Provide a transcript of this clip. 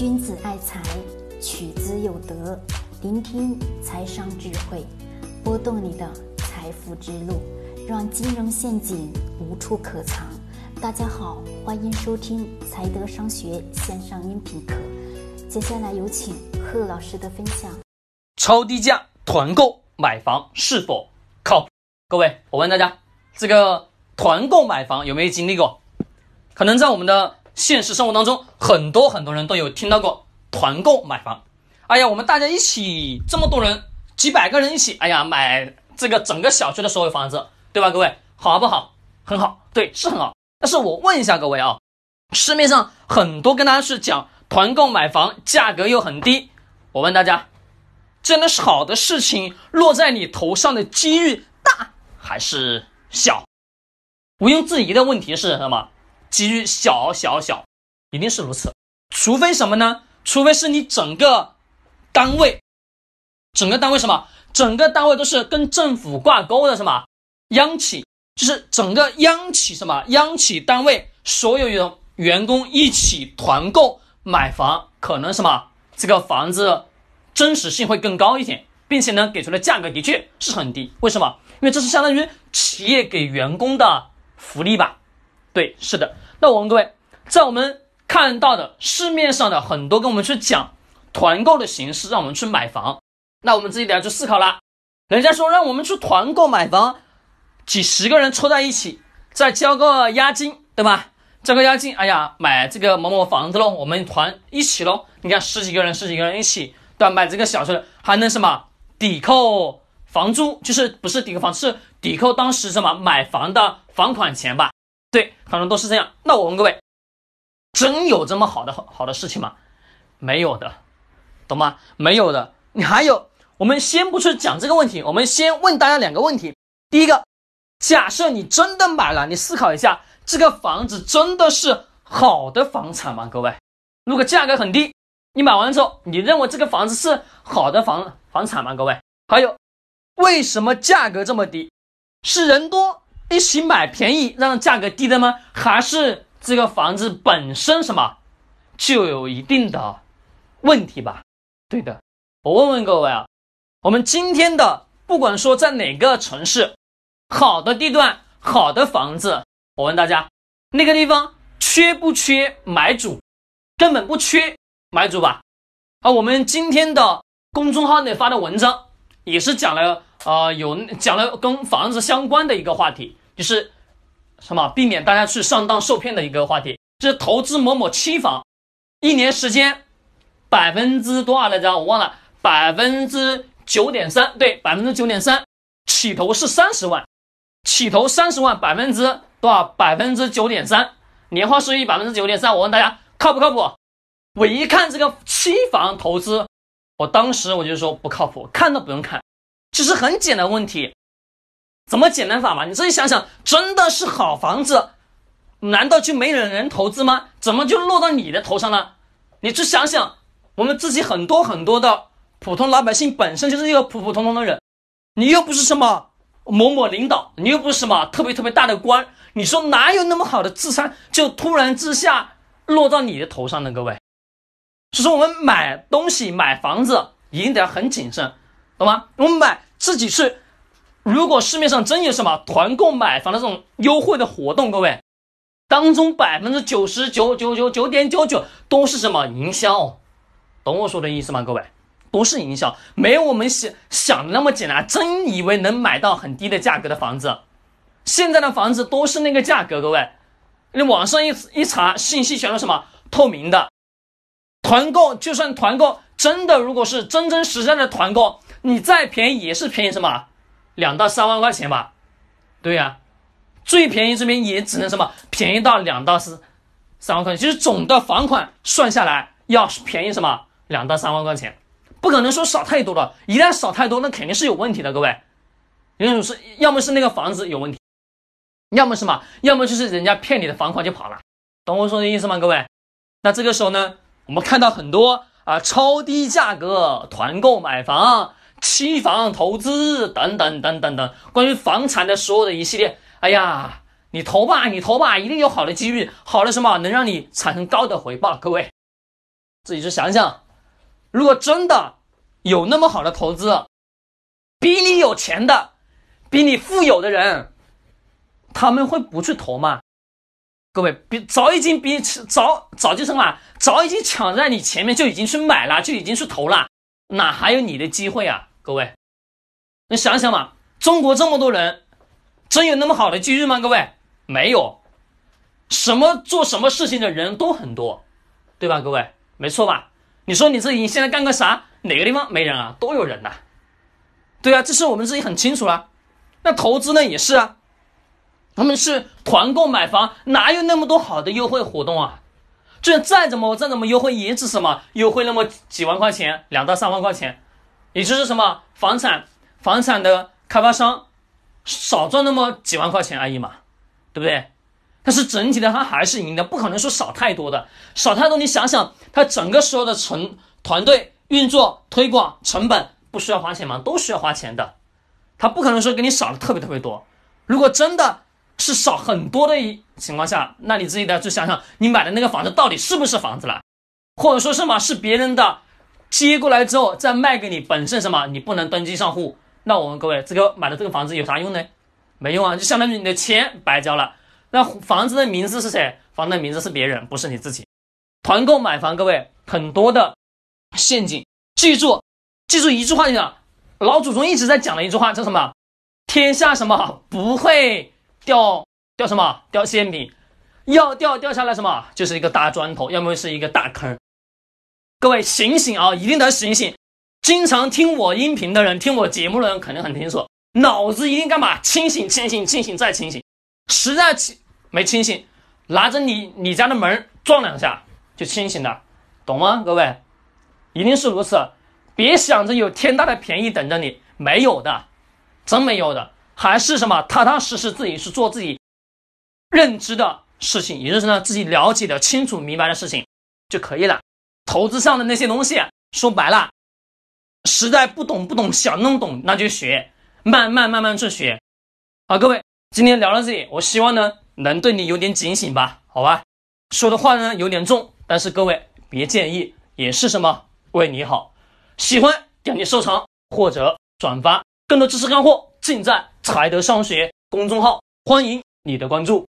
君子爱财，取之有德。聆听财商智慧，拨动你的财富之路，让金融陷阱无处可藏。大家好，欢迎收听财德商学线上音频课。接下来有请贺老师的分享。超低价团购买房是否靠谱？各位，我问大家，这个团购买房有没有经历过？可能在我们的现实生活当中，很多很多人都有听到过团购买房。哎呀，我们大家一起这么多人，几百个人一起，哎呀，买这个整个小区的所有房子，对吧？各位，好不好？很好，对，是很好。但是我问一下各位啊，市面上很多跟大家去讲团购买房，价格又很低。我问大家，真的是好的事情落在你头上的几率大还是小？毋庸置疑的问题是什么？几率小小小，一定是如此。除非什么呢？除非是你整个单位，整个单位什么？整个单位都是跟政府挂钩的，什么？央企，就是整个央企什么？央企单位所有员员工一起团购买房，可能什么？这个房子真实性会更高一点，并且呢，给出的价格的确是很低。为什么？因为这是相当于企业给员工的福利吧。对，是的。那我问各位，在我们看到的市面上的很多跟我们去讲团购的形式，让我们去买房，那我们自己得要去思考啦。人家说让我们去团购买房，几十个人凑在一起，再交个押金，对吧？交个押金，哎呀，买这个某某房子喽，我们团一起喽。你看十几个人，十几个人一起，对吧？买这个小区还能什么抵扣房租？就是不是抵扣房，是抵扣当时什么买房的房款钱吧？对，反正都是这样。那我问各位，真有这么好的好的事情吗？没有的，懂吗？没有的。你还有，我们先不去讲这个问题，我们先问大家两个问题。第一个，假设你真的买了，你思考一下，这个房子真的是好的房产吗？各位，如果价格很低，你买完之后，你认为这个房子是好的房房产吗？各位，还有，为什么价格这么低？是人多？一起买便宜让价格低的吗？还是这个房子本身什么就有一定的问题吧？对的，我问问各位啊，我们今天的不管说在哪个城市，好的地段、好的房子，我问大家，那个地方缺不缺买主？根本不缺买主吧？啊，我们今天的公众号内发的文章也是讲了啊，有讲了跟房子相关的一个话题。就是什么避免大家去上当受骗的一个话题，就是投资某某期房，一年时间百分之多少来着？我忘了，百分之九点三，对，百分之九点三，起投是三十万，起投三十万，百分之多少？百分之九点三，年化收益百分之九点三。我问大家靠不靠谱？我一看这个期房投资，我当时我就说不靠谱，看都不用看，其实很简单问题。怎么简单法嘛？你自己想想，真的是好房子，难道就没人人投资吗？怎么就落到你的头上了？你去想想，我们自己很多很多的普通老百姓，本身就是一个普普通通的人，你又不是什么某某领导，你又不是什么特别特别大的官，你说哪有那么好的智商，就突然之下落到你的头上呢？各位，所以说我们买东西、买房子一定得要很谨慎，懂吗？我们买自己去。如果市面上真有什么团购买房的这种优惠的活动，各位，当中百分之九十九九九九点九九都是什么营销？懂我说的意思吗？各位，都是营销，没有我们想想的那么简单。真以为能买到很低的价格的房子，现在的房子都是那个价格，各位，你网上一一查，信息全都什么透明的。团购就算团购真的，如果是真真实在的团购，你再便宜也是便宜什么？两到三万块钱吧，对呀，最便宜这边也只能什么便宜到两到四三万块钱，就是总的房款算下来要便宜什么两到三万块钱，不可能说少太多了，一旦少太多，那肯定是有问题的，各位，因为是要么是那个房子有问题，要么什么，要么就是人家骗你的房款就跑了，懂我说的意思吗？各位，那这个时候呢，我们看到很多啊超低价格团购买房。期房投资等等等等等，关于房产的所有的一系列，哎呀，你投吧，你投吧，一定有好的机遇，好的什么？能让你产生高的回报，各位。自己去想想，如果真的有那么好的投资，比你有钱的，比你富有的人，他们会不去投吗？各位，比早已经比早早就什么，早已经抢在你前面就已经去买了，就已经去投了，哪还有你的机会啊？各位，你想想嘛，中国这么多人，真有那么好的机遇吗？各位，没有，什么做什么事情的人都很多，对吧？各位，没错吧？你说你自己现在干个啥？哪个地方没人啊？都有人呐，对啊，这是我们自己很清楚了。那投资呢，也是啊。他们是团购买房，哪有那么多好的优惠活动啊？就再怎么再怎么优惠，也只什么优惠那么几万块钱，两到三万块钱，也就是什么房产房产的开发商少赚那么几万块钱而已嘛，对不对？但是整体的他还是赢的，不可能说少太多的，少太多。你想想，他整个时候的成团队运作、推广成本不需要花钱吗？都需要花钱的，他不可能说给你少的特别特别多。如果真的。是少很多的情况下，那你自己得去想想，你买的那个房子到底是不是房子了，或者说什么是别人的，接过来之后再卖给你，本身什么你不能登记上户，那我们各位这个买的这个房子有啥用呢？没用啊，就相当于你的钱白交了。那房子的名字是谁？房子的名字是别人，不是你自己。团购买房，各位很多的陷阱，记住，记住一句话就行。老祖宗一直在讲的一句话叫什么？天下什么不会？掉掉什么？掉馅饼，要掉掉下来什么？就是一个大砖头，要么是一个大坑。各位醒醒啊！一定得醒醒！经常听我音频的人，听我节目的人肯定很清楚，脑子一定干嘛？清醒，清醒，清醒再清醒。实在清没清醒，拿着你你家的门撞两下就清醒了，懂吗？各位，一定是如此。别想着有天大的便宜等着你，没有的，真没有的。还是什么踏踏实实自己去做自己认知的事情，也就是呢自己了解的清楚明白的事情就可以了。投资上的那些东西，说白了，实在不懂不懂，想弄懂那就学，慢慢慢慢去学。好，各位，今天聊到这里，我希望呢能对你有点警醒吧，好吧？说的话呢有点重，但是各位别介意，也是什么为你好。喜欢点击收藏或者转发，更多知识干货尽在。才德上学公众号，欢迎你的关注。